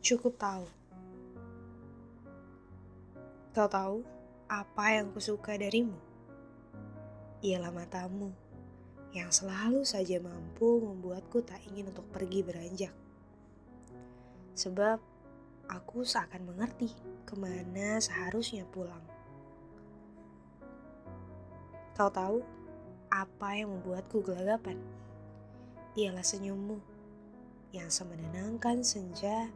cukup tahu. Kau tahu apa yang kusuka darimu? Ialah matamu yang selalu saja mampu membuatku tak ingin untuk pergi beranjak. Sebab aku seakan mengerti ke mana seharusnya pulang. Kau tahu apa yang membuatku gelagapan? Ialah senyummu yang semenenangkan senja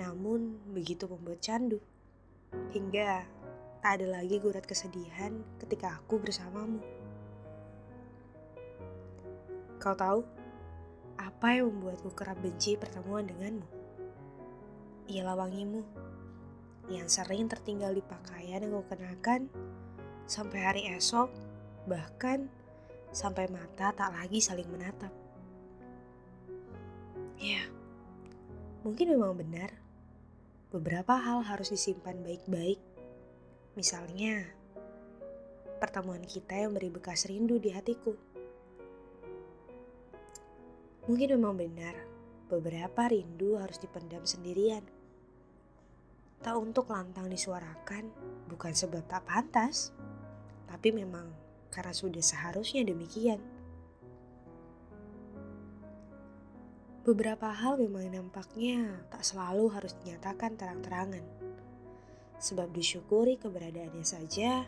namun begitu membuat candu. Hingga tak ada lagi gurat kesedihan ketika aku bersamamu. Kau tahu apa yang membuatku kerap benci pertemuan denganmu? Ialah wangimu yang sering tertinggal di pakaian yang kau kenakan sampai hari esok, bahkan sampai mata tak lagi saling menatap. Ya, mungkin memang benar beberapa hal harus disimpan baik-baik. Misalnya, pertemuan kita yang beri bekas rindu di hatiku. Mungkin memang benar, beberapa rindu harus dipendam sendirian. Tak untuk lantang disuarakan, bukan sebab tak pantas, tapi memang karena sudah seharusnya demikian. Beberapa hal memang nampaknya tak selalu harus dinyatakan terang-terangan. Sebab disyukuri keberadaannya saja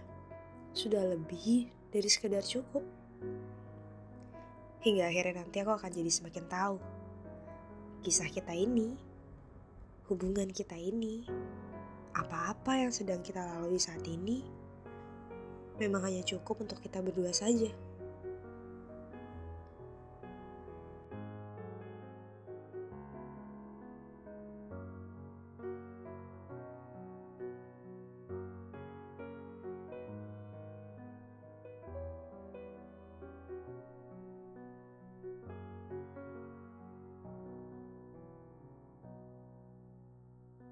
sudah lebih dari sekedar cukup. Hingga akhirnya nanti aku akan jadi semakin tahu kisah kita ini, hubungan kita ini, apa-apa yang sedang kita lalui saat ini memang hanya cukup untuk kita berdua saja.